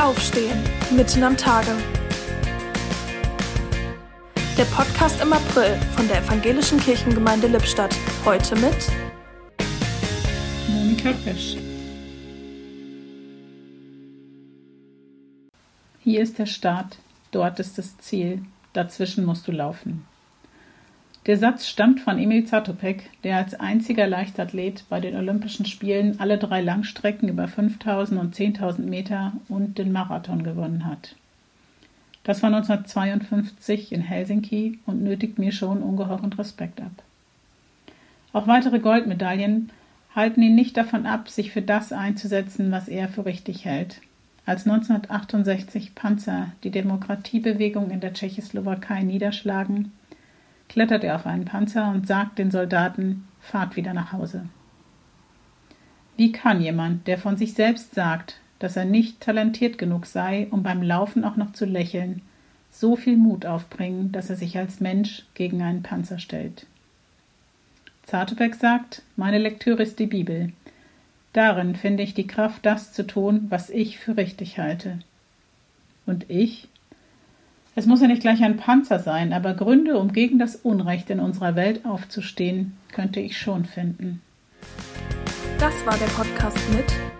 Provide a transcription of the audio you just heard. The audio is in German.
Aufstehen, mitten am Tage. Der Podcast im April von der Evangelischen Kirchengemeinde Lippstadt. Heute mit Monika Pesch. Hier ist der Start, dort ist das Ziel, dazwischen musst du laufen. Der Satz stammt von Emil Zatopek, der als einziger Leichtathlet bei den Olympischen Spielen alle drei Langstrecken über 5000 und 10.000 Meter und den Marathon gewonnen hat. Das war 1952 in Helsinki und nötigt mir schon ungeheuren Respekt ab. Auch weitere Goldmedaillen halten ihn nicht davon ab, sich für das einzusetzen, was er für richtig hält. Als 1968 Panzer die Demokratiebewegung in der Tschechoslowakei niederschlagen, klettert er auf einen Panzer und sagt den Soldaten, fahrt wieder nach Hause. Wie kann jemand, der von sich selbst sagt, dass er nicht talentiert genug sei, um beim Laufen auch noch zu lächeln, so viel Mut aufbringen, dass er sich als Mensch gegen einen Panzer stellt? Zartebeck sagt, meine Lektüre ist die Bibel. Darin finde ich die Kraft, das zu tun, was ich für richtig halte. Und ich? Es muss ja nicht gleich ein Panzer sein, aber Gründe, um gegen das Unrecht in unserer Welt aufzustehen, könnte ich schon finden. Das war der Podcast mit.